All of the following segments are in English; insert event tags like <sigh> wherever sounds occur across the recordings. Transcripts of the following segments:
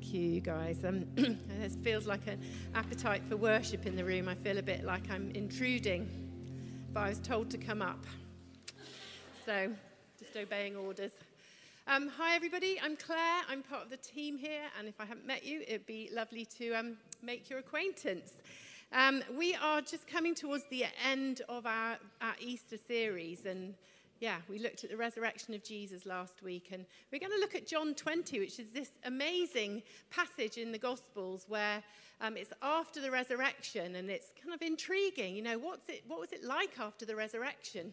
Thank you, guys. Um, <clears throat> it feels like an appetite for worship in the room. I feel a bit like I'm intruding, but I was told to come up. So, just obeying orders. Um, hi, everybody. I'm Claire. I'm part of the team here, and if I haven't met you, it'd be lovely to um, make your acquaintance. Um, we are just coming towards the end of our, our Easter series, and yeah, we looked at the resurrection of Jesus last week, and we're going to look at John 20, which is this amazing passage in the Gospels where um, it's after the resurrection, and it's kind of intriguing. You know, what's it, what was it like after the resurrection?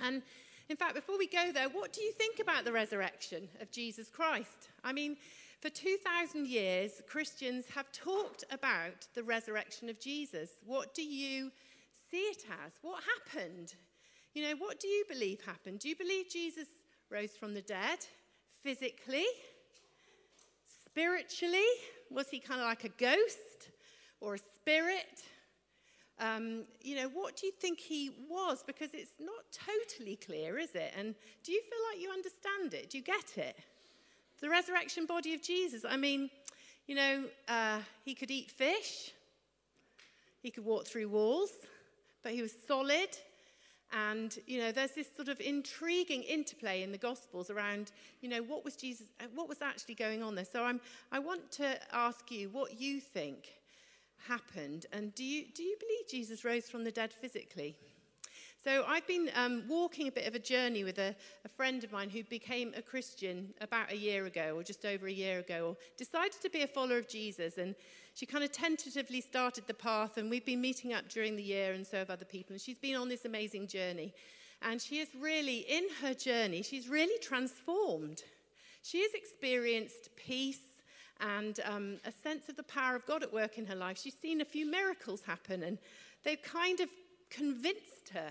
And in fact, before we go there, what do you think about the resurrection of Jesus Christ? I mean, for 2,000 years, Christians have talked about the resurrection of Jesus. What do you see it as? What happened? You know, what do you believe happened? Do you believe Jesus rose from the dead physically? Spiritually? Was he kind of like a ghost or a spirit? Um, you know, what do you think he was? Because it's not totally clear, is it? And do you feel like you understand it? Do you get it? The resurrection body of Jesus. I mean, you know, uh, he could eat fish, he could walk through walls, but he was solid. And, you know, there's this sort of intriguing interplay in the Gospels around, you know, what was Jesus, uh, what was actually going on there. So I'm, I want to ask you what you think happened. And do you, do you believe Jesus rose from the dead physically? So I've been um, walking a bit of a journey with a, a, friend of mine who became a Christian about a year ago, or just over a year ago, or decided to be a follower of Jesus. And she kind of tentatively started the path, and we've been meeting up during the year, and so have other people. And she's been on this amazing journey. And she is really, in her journey, she's really transformed. She has experienced peace and um, a sense of the power of God at work in her life. She's seen a few miracles happen, and they've kind of convinced her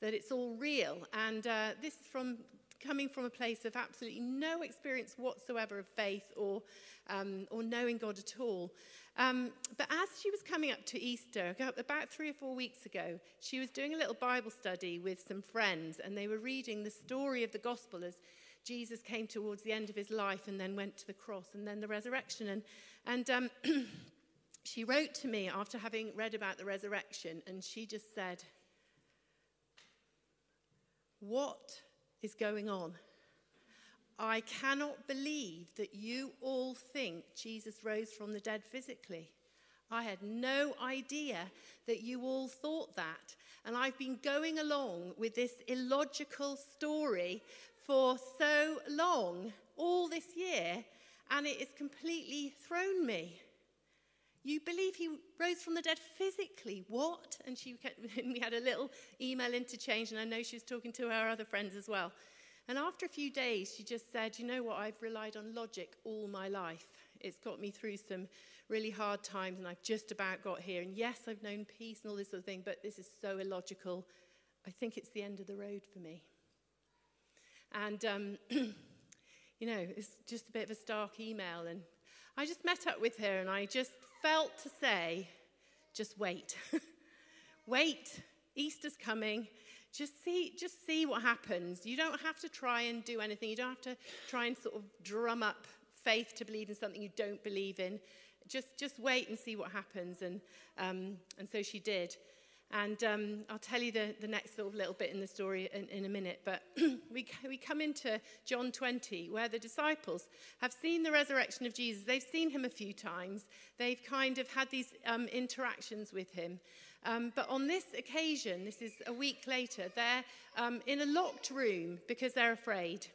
that it's all real. And uh, this is from coming from a place of absolutely no experience whatsoever of faith or, um, or knowing God at all. Um, but as she was coming up to Easter, about three or four weeks ago, she was doing a little Bible study with some friends, and they were reading the story of the gospel as Jesus came towards the end of his life and then went to the cross and then the resurrection. And, and um, <clears throat> she wrote to me after having read about the resurrection, and she just said, what is going on? I cannot believe that you all think Jesus rose from the dead physically. I had no idea that you all thought that. And I've been going along with this illogical story for so long, all this year, and it has completely thrown me. You believe he rose from the dead physically. What? And she kept, <laughs> we had a little email interchange, and I know she was talking to her other friends as well. And after a few days, she just said, You know what? I've relied on logic all my life. It's got me through some really hard times, and I've just about got here. And yes, I've known peace and all this sort of thing, but this is so illogical. I think it's the end of the road for me. And, um, <clears throat> you know, it's just a bit of a stark email. And I just met up with her, and I just felt to say, just wait. <laughs> wait. Easter's coming. Just see, just see what happens. You don't have to try and do anything. You don't have to try and sort of drum up faith to believe in something you don't believe in. Just, just wait and see what happens. And, um, and so she did. And um, I'll tell you the, the next of little bit in the story in, in a minute. But <clears throat> we, we come into John 20, where the disciples have seen the resurrection of Jesus. They've seen him a few times, they've kind of had these um, interactions with him. Um, but on this occasion, this is a week later, they're um, in a locked room because they're afraid.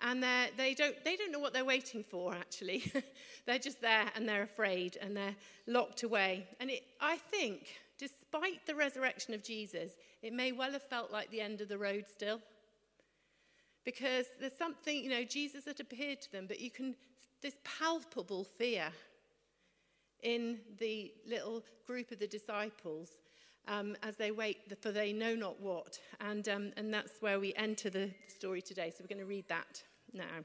And they're, they, don't, they don't know what they're waiting for, actually. <laughs> they're just there and they're afraid and they're locked away. And it, I think despite the resurrection of Jesus, it may well have felt like the end of the road still. Because there's something, you know, Jesus had appeared to them, but you can, this palpable fear in the little group of the disciples um, as they wait for they know not what. And, um, and that's where we enter the story today. So we're going to read that now.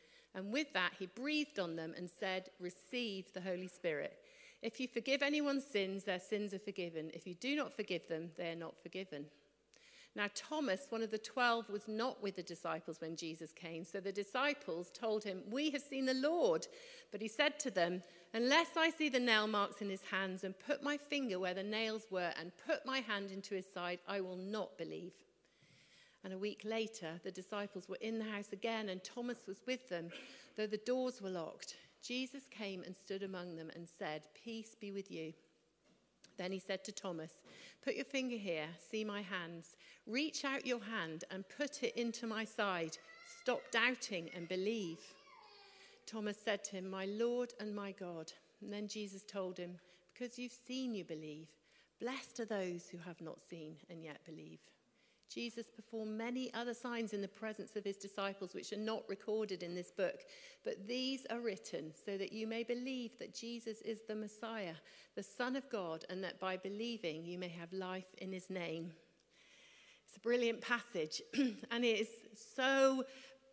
And with that, he breathed on them and said, Receive the Holy Spirit. If you forgive anyone's sins, their sins are forgiven. If you do not forgive them, they are not forgiven. Now, Thomas, one of the twelve, was not with the disciples when Jesus came. So the disciples told him, We have seen the Lord. But he said to them, Unless I see the nail marks in his hands and put my finger where the nails were and put my hand into his side, I will not believe. And a week later, the disciples were in the house again, and Thomas was with them, though the doors were locked. Jesus came and stood among them and said, Peace be with you. Then he said to Thomas, Put your finger here, see my hands. Reach out your hand and put it into my side. Stop doubting and believe. Thomas said to him, My Lord and my God. And then Jesus told him, Because you've seen, you believe. Blessed are those who have not seen and yet believe. Jesus performed many other signs in the presence of his disciples, which are not recorded in this book, but these are written so that you may believe that Jesus is the Messiah, the Son of God, and that by believing you may have life in his name. It's a brilliant passage, <clears throat> and it is so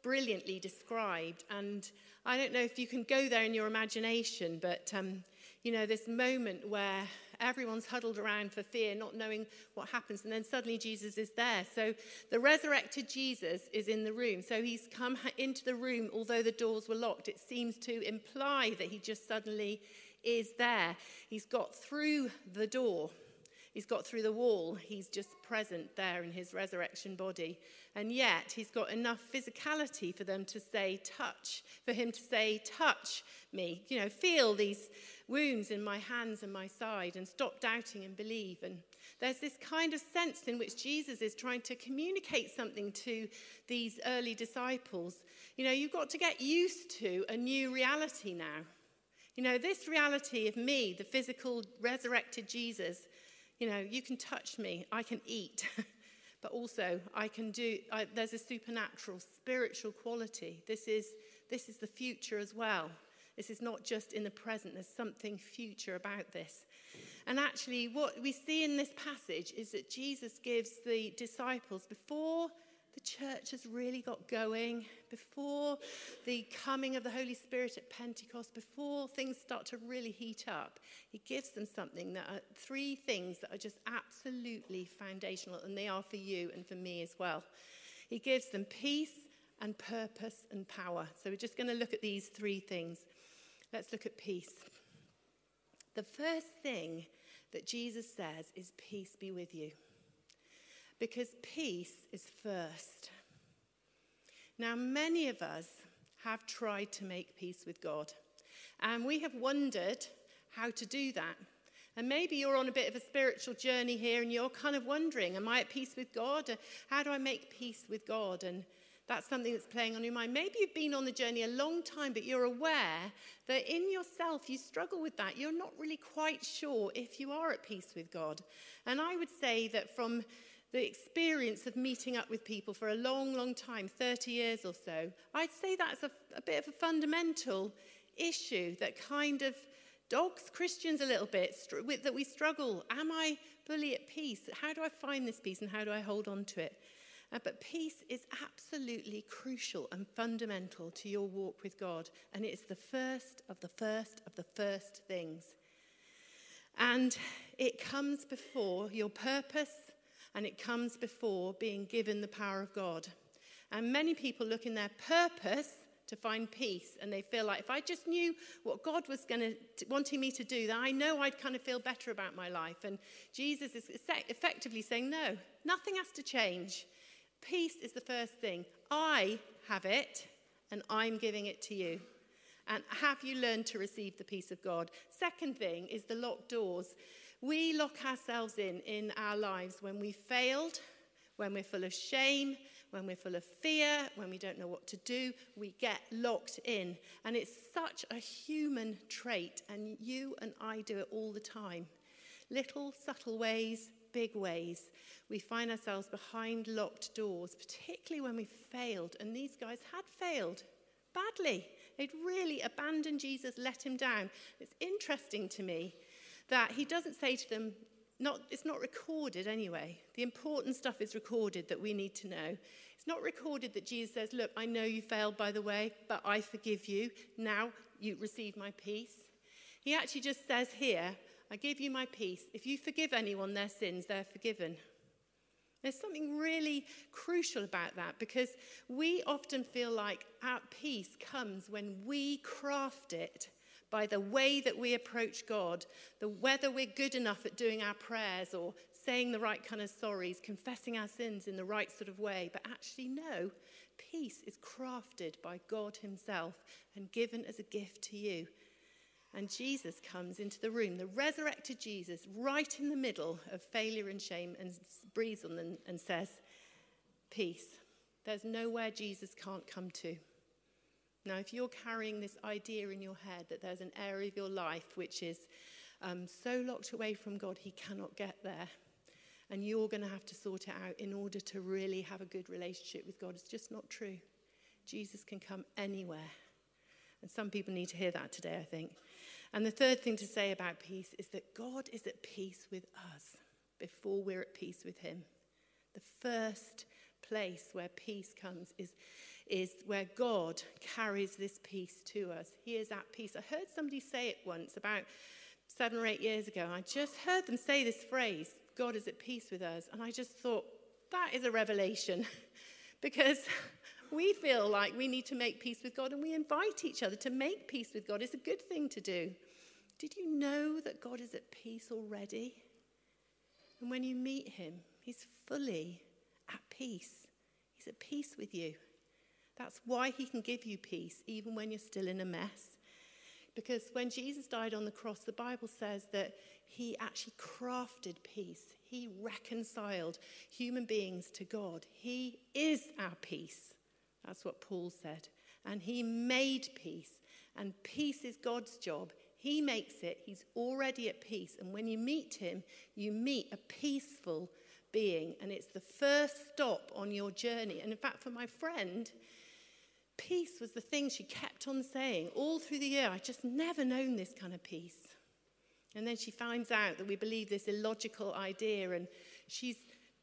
brilliantly described. And I don't know if you can go there in your imagination, but um, you know, this moment where everyone's huddled around for fear, not knowing what happens, and then suddenly Jesus is there. So the resurrected Jesus is in the room. So he's come into the room, although the doors were locked. It seems to imply that he just suddenly is there. He's got through the door. He's got through the wall. He's just present there in his resurrection body. And yet, he's got enough physicality for them to say, touch, for him to say, touch me. You know, feel these wounds in my hands and my side and stop doubting and believe. And there's this kind of sense in which Jesus is trying to communicate something to these early disciples. You know, you've got to get used to a new reality now. You know, this reality of me, the physical resurrected Jesus, you know, you can touch me, I can eat. <laughs> but also I can do, I, there's a supernatural, spiritual quality. This is, this is the future as well. This is not just in the present, there's something future about this. And actually, what we see in this passage is that Jesus gives the disciples, before the church has really got going, before the coming of the Holy Spirit at Pentecost, before things start to really heat up, he gives them something that are three things that are just absolutely foundational, and they are for you and for me as well. He gives them peace and purpose and power. So we're just going to look at these three things. Let's look at peace. The first thing that Jesus says is, Peace be with you. Because peace is first. Now, many of us have tried to make peace with God, and we have wondered how to do that. And maybe you're on a bit of a spiritual journey here and you're kind of wondering, Am I at peace with God? How do I make peace with God? And that's something that's playing on your mind. Maybe you've been on the journey a long time, but you're aware that in yourself you struggle with that. You're not really quite sure if you are at peace with God. And I would say that from the experience of meeting up with people for a long, long time 30 years or so I'd say that's a, a bit of a fundamental issue that kind of dogs Christians a little bit, with, that we struggle. Am I fully at peace? How do I find this peace and how do I hold on to it? Uh, but peace is absolutely crucial and fundamental to your walk with God. And it's the first of the first of the first things. And it comes before your purpose and it comes before being given the power of God. And many people look in their purpose to find peace and they feel like if I just knew what God was going to wanting me to do, then I know I'd kind of feel better about my life. And Jesus is effectively saying, no, nothing has to change. Peace is the first thing. I have it, and I'm giving it to you. And have you learned to receive the peace of God? Second thing is the locked doors. We lock ourselves in in our lives when we failed, when we're full of shame, when we're full of fear, when we don't know what to do, we get locked in. And it's such a human trait, and you and I do it all the time. Little subtle ways, big ways. We find ourselves behind locked doors, particularly when we've failed. And these guys had failed badly. They'd really abandoned Jesus, let him down. It's interesting to me that he doesn't say to them, not, it's not recorded anyway. The important stuff is recorded that we need to know. It's not recorded that Jesus says, Look, I know you failed by the way, but I forgive you. Now you receive my peace. He actually just says here, I give you my peace. If you forgive anyone their sins, they're forgiven. There's something really crucial about that because we often feel like our peace comes when we craft it by the way that we approach God, the whether we're good enough at doing our prayers or saying the right kind of sorries, confessing our sins in the right sort of way. But actually, no, peace is crafted by God Himself and given as a gift to you. And Jesus comes into the room, the resurrected Jesus, right in the middle of failure and shame, and breathes on them and says, Peace. There's nowhere Jesus can't come to. Now, if you're carrying this idea in your head that there's an area of your life which is um, so locked away from God, he cannot get there, and you're going to have to sort it out in order to really have a good relationship with God, it's just not true. Jesus can come anywhere. And some people need to hear that today, I think. And the third thing to say about peace is that God is at peace with us before we're at peace with Him. The first place where peace comes is is where God carries this peace to us. He is at peace. I heard somebody say it once about seven or eight years ago. I just heard them say this phrase God is at peace with us. And I just thought, that is a revelation <laughs> because we feel like we need to make peace with God and we invite each other to make peace with God. It's a good thing to do. Did you know that God is at peace already? And when you meet him, he's fully at peace. He's at peace with you. That's why he can give you peace, even when you're still in a mess. Because when Jesus died on the cross, the Bible says that he actually crafted peace. He reconciled human beings to God. He is our peace. That's what Paul said. And he made peace. And peace is God's job. He makes it. He's already at peace. And when you meet him, you meet a peaceful being. And it's the first stop on your journey. And in fact, for my friend, Peace was the thing she kept on saying all through the year. I'd just never known this kind of peace. And then she finds out that we believe this illogical idea, and she's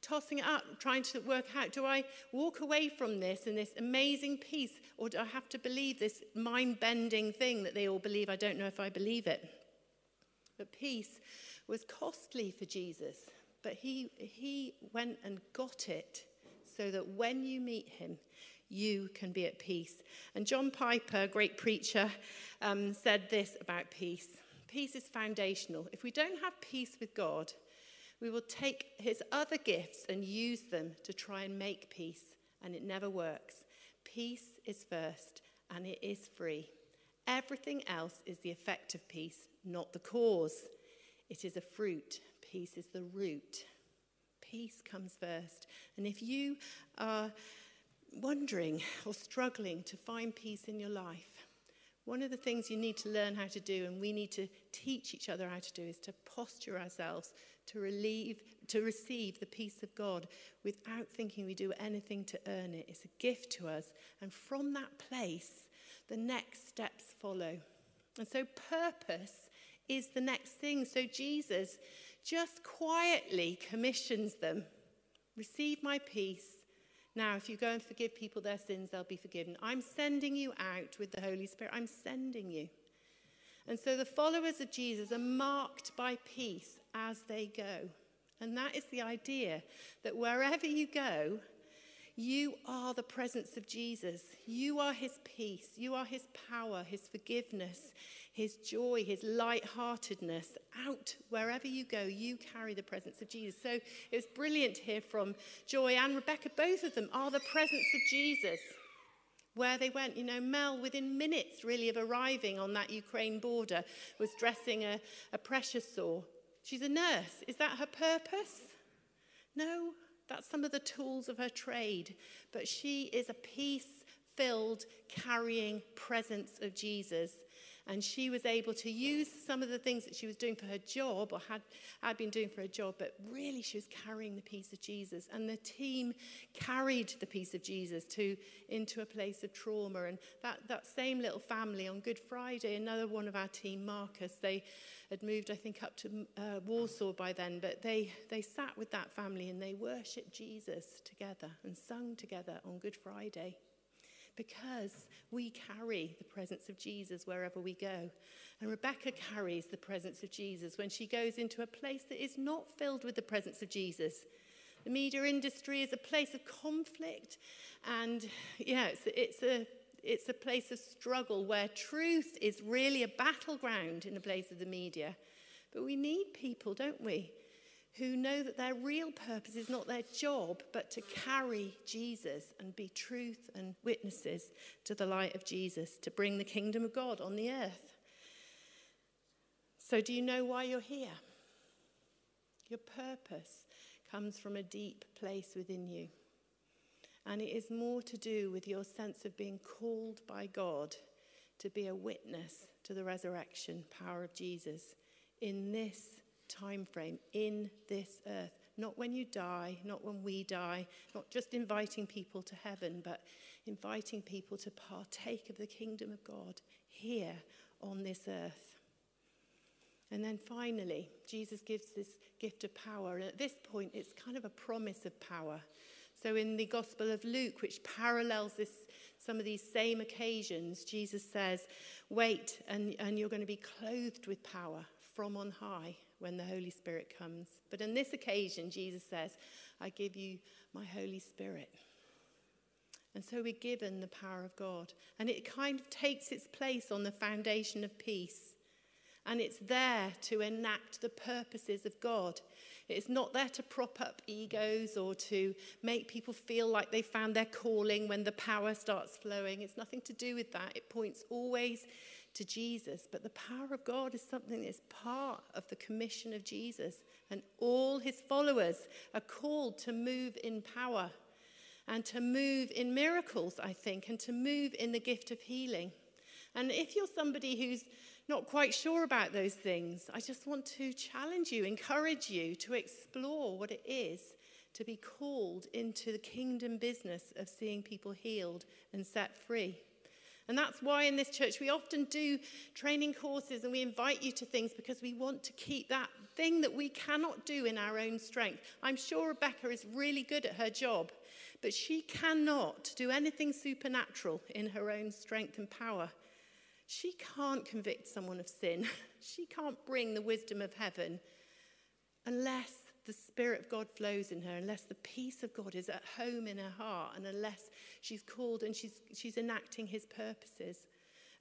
tossing it up, trying to work out do I walk away from this and this amazing peace, or do I have to believe this mind bending thing that they all believe? I don't know if I believe it. But peace was costly for Jesus, but he, he went and got it so that when you meet him, you can be at peace. And John Piper, great preacher, um, said this about peace peace is foundational. If we don't have peace with God, we will take his other gifts and use them to try and make peace, and it never works. Peace is first, and it is free. Everything else is the effect of peace, not the cause. It is a fruit. Peace is the root. Peace comes first. And if you are wondering or struggling to find peace in your life, one of the things you need to learn how to do, and we need to teach each other how to do, is to posture ourselves to relieve, to receive the peace of God without thinking we do anything to earn it. It's a gift to us. And from that place, the next steps follow. And so, purpose is the next thing. So, Jesus just quietly commissions them receive my peace now, if you go and forgive people their sins, they'll be forgiven. I'm sending you out with the Holy Spirit. I'm sending you. And so the followers of Jesus are marked by peace as they go. And that is the idea that wherever you go, you are the presence of Jesus. You are his peace. You are his power, his forgiveness, his joy, his light-heartedness. Out wherever you go, you carry the presence of Jesus. So it was brilliant to hear from Joy and Rebecca. Both of them are the presence of Jesus. Where they went, you know, Mel, within minutes really of arriving on that Ukraine border, was dressing a, a pressure sore. She's a nurse. Is that her purpose? No, that's some of the tools of her trade. But she is a peace filled, carrying presence of Jesus. And she was able to use some of the things that she was doing for her job or had, had been doing for her job, but really she was carrying the peace of Jesus. And the team carried the peace of Jesus to, into a place of trauma. And that, that same little family on Good Friday, another one of our team, Marcus, they had moved, I think, up to uh, Warsaw by then, but they, they sat with that family and they worshipped Jesus together and sung together on Good Friday because we carry the presence of Jesus wherever we go. And Rebecca carries the presence of Jesus when she goes into a place that is not filled with the presence of Jesus. The media industry is a place of conflict, and yeah, it's, it's a it's a place of struggle where truth is really a battleground in the place of the media. But we need people, don't we, who know that their real purpose is not their job, but to carry Jesus and be truth and witnesses to the light of Jesus, to bring the kingdom of God on the earth. So, do you know why you're here? Your purpose comes from a deep place within you. And it is more to do with your sense of being called by God to be a witness to the resurrection power of Jesus in this time frame in this earth. Not when you die, not when we die, not just inviting people to heaven, but inviting people to partake of the kingdom of God here on this earth. And then finally, Jesus gives this gift of power. And at this point, it's kind of a promise of power. So in the Gospel of Luke, which parallels this, some of these same occasions, Jesus says, Wait, and, and you're going to be clothed with power from on high when the Holy Spirit comes. But on this occasion, Jesus says, I give you my Holy Spirit. And so we're given the power of God. And it kind of takes its place on the foundation of peace. And it's there to enact the purposes of God. It's not there to prop up egos or to make people feel like they found their calling when the power starts flowing. It's nothing to do with that. It points always to Jesus. But the power of God is something that's part of the commission of Jesus. And all his followers are called to move in power and to move in miracles, I think, and to move in the gift of healing. And if you're somebody who's not quite sure about those things, I just want to challenge you, encourage you to explore what it is to be called into the kingdom business of seeing people healed and set free. And that's why in this church we often do training courses and we invite you to things because we want to keep that thing that we cannot do in our own strength. I'm sure Rebecca is really good at her job, but she cannot do anything supernatural in her own strength and power. She can't convict someone of sin. <laughs> She can't bring the wisdom of heaven unless the Spirit of God flows in her, unless the peace of God is at home in her heart, and unless she's called and she's, she's enacting his purposes.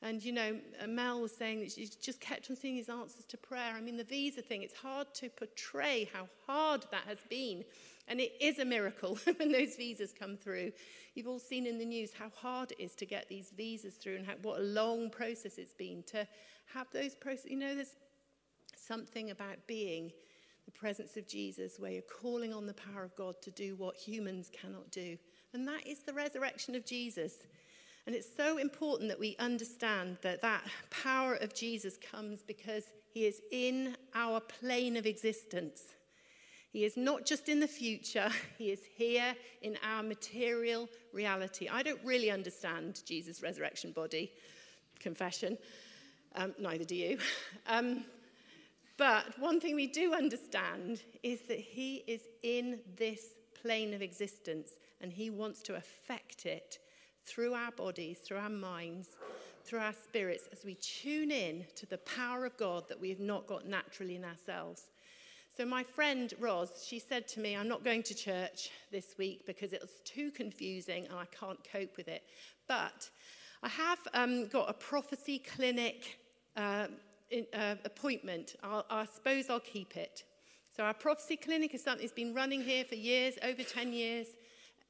And, you know, uh, Mel was saying that she just kept on seeing his answers to prayer. I mean, the visa thing, it's hard to portray how hard that has been. And it is a miracle <laughs> when those visas come through. You've all seen in the news how hard it is to get these visas through and how, what a long process it's been to have those processes. You know, there's something about being the presence of Jesus where you're calling on the power of God to do what humans cannot do. And that is the resurrection of Jesus. And it's so important that we understand that that power of Jesus comes because he is in our plane of existence. He is not just in the future, <laughs> he is here in our material reality. I don't really understand Jesus' resurrection body, confession. Um, neither do you. <laughs> Um, but one thing we do understand is that he is in this plane of existence and he wants to affect it through our bodies, through our minds, through our spirits as we tune in to the power of God that we have not got naturally in ourselves. So, my friend Roz, she said to me, I'm not going to church this week because it was too confusing and I can't cope with it. But I have um, got a prophecy clinic uh, uh, appointment. I'll, I suppose I'll keep it. So, our prophecy clinic is something that's been running here for years, over 10 years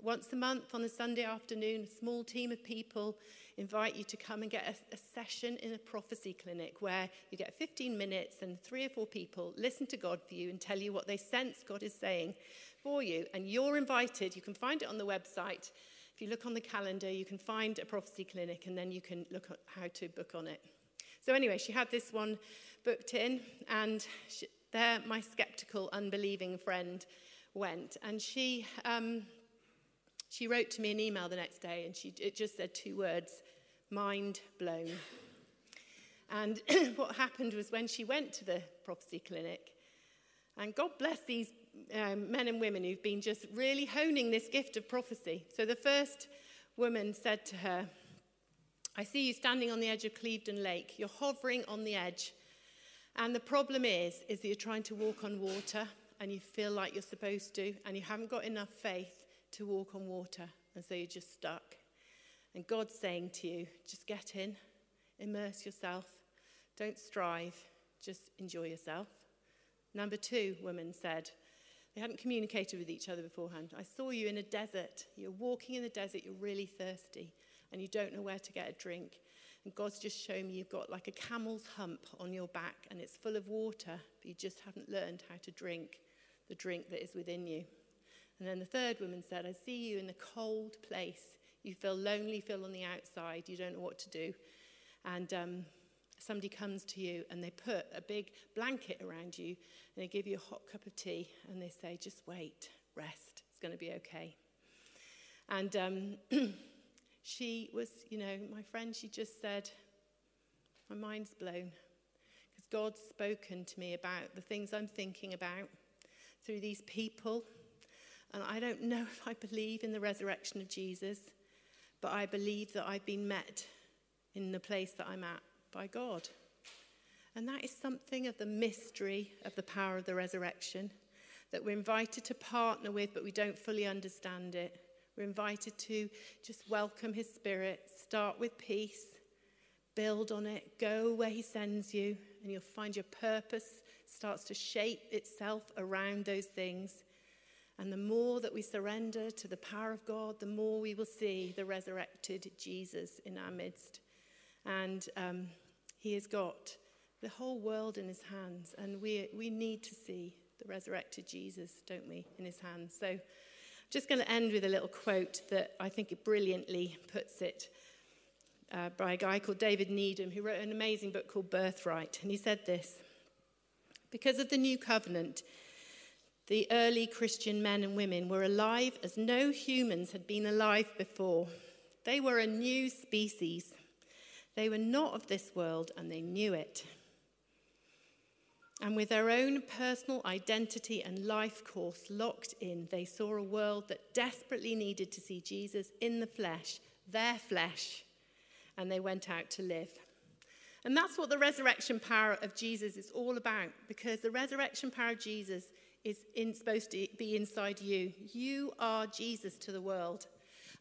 once a month on a Sunday afternoon, a small team of people invite you to come and get a, a, session in a prophecy clinic where you get 15 minutes and three or four people listen to God for you and tell you what they sense God is saying for you. And you're invited. You can find it on the website. If you look on the calendar, you can find a prophecy clinic and then you can look at how to book on it. So, anyway, she had this one booked in, and she, there my skeptical, unbelieving friend went. And she, um, she wrote to me an email the next day, and she, it just said two words mind blown. And <clears throat> what happened was when she went to the prophecy clinic, and God bless these um, men and women who've been just really honing this gift of prophecy. So the first woman said to her, I see you standing on the edge of Clevedon Lake. You're hovering on the edge. And the problem is, is that you're trying to walk on water and you feel like you're supposed to, and you haven't got enough faith to walk on water. And so you're just stuck. And God's saying to you, just get in, immerse yourself, don't strive, just enjoy yourself. Number two, women said, they hadn't communicated with each other beforehand. I saw you in a desert. You're walking in the desert, you're really thirsty, and you don't know where to get a drink. And God's just shown me you've got like a camel's hump on your back, and it's full of water, but you just haven't learned how to drink the drink that is within you. And then the third woman said, I see you in a cold place. You feel lonely, feel on the outside, you don't know what to do. And um, somebody comes to you and they put a big blanket around you and they give you a hot cup of tea and they say, just wait, rest, it's going to be okay. And um, <clears throat> she was, you know, my friend, she just said, my mind's blown because God's spoken to me about the things I'm thinking about through these people. And I don't know <laughs> if I believe in the resurrection of Jesus, but I believe that I've been met in the place that I'm at by God. And that is something of the mystery of the power of the resurrection that we're invited to partner with, but we don't fully understand it. We're invited to just welcome His Spirit, start with peace, build on it, go where He sends you, and you'll find your purpose starts to shape itself around those things. And the more that we surrender to the power of God, the more we will see the resurrected Jesus in our midst. And um, he has got the whole world in his hands, and we, we need to see the resurrected Jesus, don't we, in his hands. So just going to end with a little quote that I think it brilliantly puts it uh, by a guy called David Needham, who wrote an amazing book called Birthright. And he said this Because of the new covenant, the early Christian men and women were alive as no humans had been alive before. They were a new species. They were not of this world and they knew it. And with their own personal identity and life course locked in, they saw a world that desperately needed to see Jesus in the flesh, their flesh, and they went out to live. And that's what the resurrection power of Jesus is all about, because the resurrection power of Jesus is in, supposed to be inside you. You are Jesus to the world.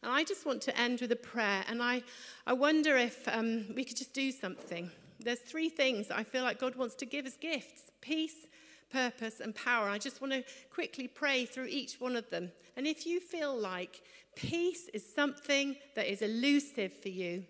And I just want to end with a prayer. And I, I wonder if um, we could just do something. There's three things I feel like God wants to give as gifts peace, purpose, and power. I just want to quickly pray through each one of them. And if you feel like peace is something that is elusive for you,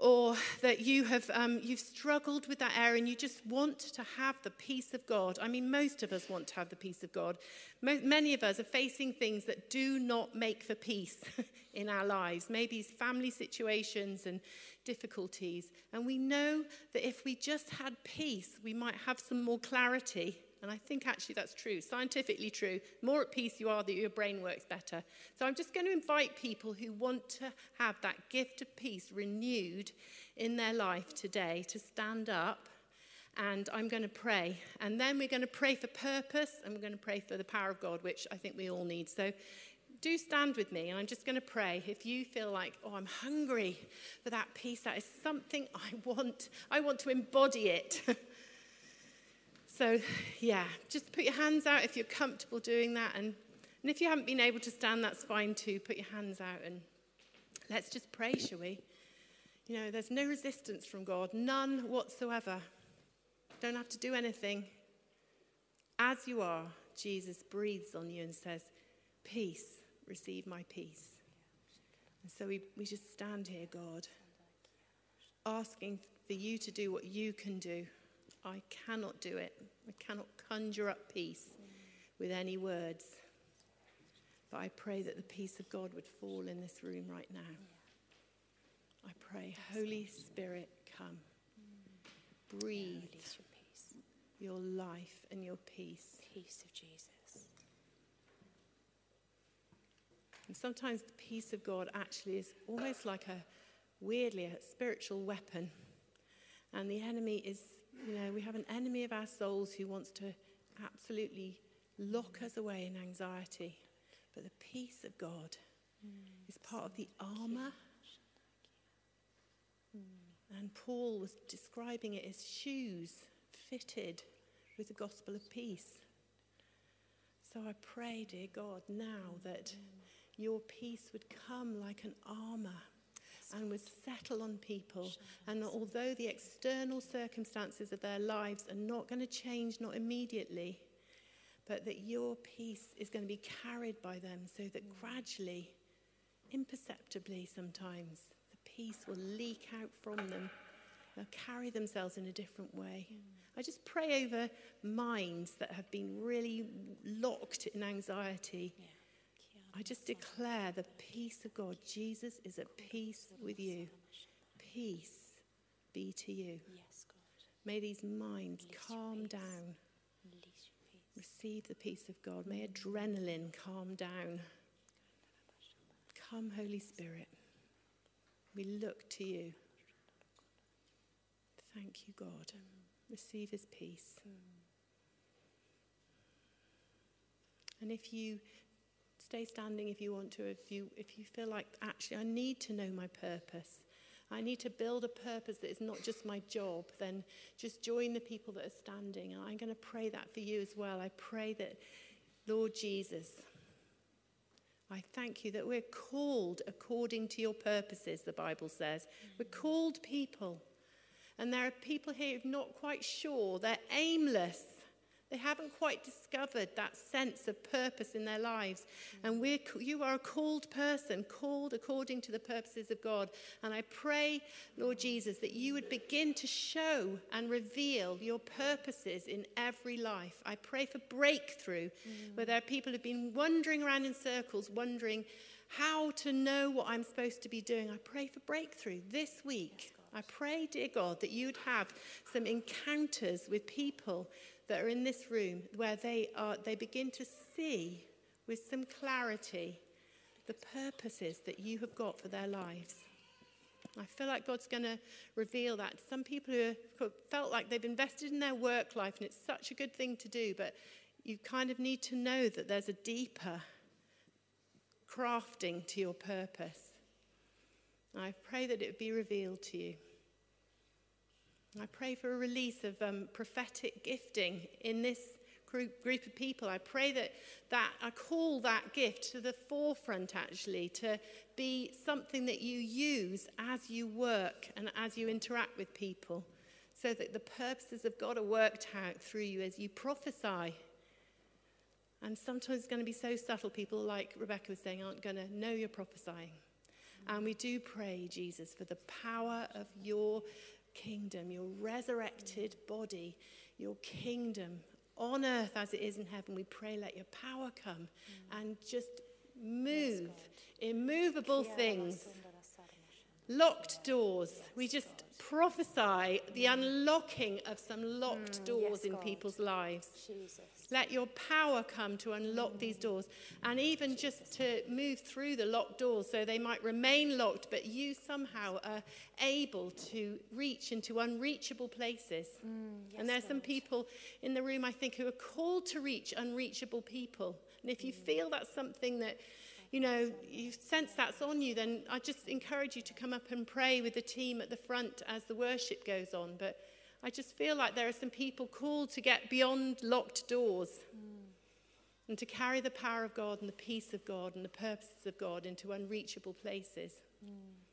or that you have um, you've struggled with that area and you just want to have the peace of God. I mean, most of us want to have the peace of God. Mo- many of us are facing things that do not make for peace <laughs> in our lives, maybe family situations and difficulties. And we know that if we just had peace, we might have some more clarity and I think actually that's true, scientifically true. More at peace you are, that your brain works better. So I'm just going to invite people who want to have that gift of peace renewed in their life today to stand up. And I'm going to pray. And then we're going to pray for purpose and we're going to pray for the power of God, which I think we all need. So do stand with me, and I'm just going to pray. If you feel like, oh, I'm hungry for that peace, that is something I want. I want to embody it. <laughs> So, yeah, just put your hands out if you're comfortable doing that. And, and if you haven't been able to stand, that's fine too. Put your hands out and let's just pray, shall we? You know, there's no resistance from God, none whatsoever. Don't have to do anything. As you are, Jesus breathes on you and says, Peace, receive my peace. And so we, we just stand here, God, asking for you to do what you can do. I cannot do it. I cannot conjure up peace with any words. But I pray that the peace of God would fall in this room right now. I pray, Holy Spirit, come. breathe Release your peace. your life and your peace. Peace of Jesus. And sometimes the peace of God actually is almost like a weirdly a spiritual weapon. And the enemy is, you know, we have an enemy of our souls who wants to absolutely lock us away in anxiety. But the peace of God mm. is part of the armor. Mm. And Paul was describing it as shoes fitted with the gospel of peace. So I pray, dear God, now that mm. your peace would come like an armor and would settle on people. And although the external circumstances of their lives are not going to change, not immediately, but that your peace is going to be carried by them so that gradually, imperceptibly sometimes, the peace will leak out from them. They'll carry themselves in a different way. I just pray over minds that have been really locked in anxiety. Yeah. I just declare the peace of God. Jesus is at peace with you. Peace be to you. Yes, God. May these minds calm down. Release your peace. Receive the peace of God. May adrenaline calm down. Come, Holy Spirit. We look to you. Thank you, God. Receive his peace. And if you stay standing if you want to, if you if you feel like actually I need to know my purpose. I need to build a purpose that is not just my job, then just join the people that are standing. And I'm going to pray that for you as well. I pray that, Lord Jesus, I thank you that we're called according to your purposes, the Bible says. We're called people. And there are people here who're not quite sure, they're aimless. They haven't quite discovered that sense of purpose in their lives. And we're, you are a called person, called according to the purposes of God. And I pray, Lord Jesus, that you would begin to show and reveal your purposes in every life. I pray for breakthrough, mm. where there are people who've been wandering around in circles, wondering how to know what I'm supposed to be doing. I pray for breakthrough this week. I pray, dear God, that you'd have some encounters with people that are in this room where they are they begin to see with some clarity the purposes that you have got for their lives. I feel like God's going to reveal that. Some people who have felt like they've invested in their work life and it's such a good thing to do, but you kind of need to know that there's a deeper crafting to your purpose. I pray that it be revealed to you. I pray for a release of um, prophetic gifting in this group, group of people. I pray that, that I call that gift to the forefront, actually, to be something that you use as you work and as you interact with people, so that the purposes of God are worked out through you as you prophesy. And sometimes it's going to be so subtle, people, like Rebecca was saying, aren't going to know you're prophesying. And we do pray, Jesus, for the power of your kingdom, your resurrected body, your kingdom on earth as it is in heaven. We pray, let your power come and just move immovable things, locked doors. We just prophesy the mm. unlocking of some locked mm. doors yes, in God. people's lives. Jesus. Let your power come to unlock mm. these doors and even just to move through the locked doors so they might remain locked, but you somehow are able to reach into unreachable places. and there's some people in the room, I think, who are called to reach unreachable people. And if you feel that's something that you know, you sense that's on you, then I just encourage you to come up and pray with the team at the front as the worship goes on. But I just feel like there are some people called to get beyond locked doors and to carry the power of God and the peace of God and the purposes of God into unreachable places. Mm.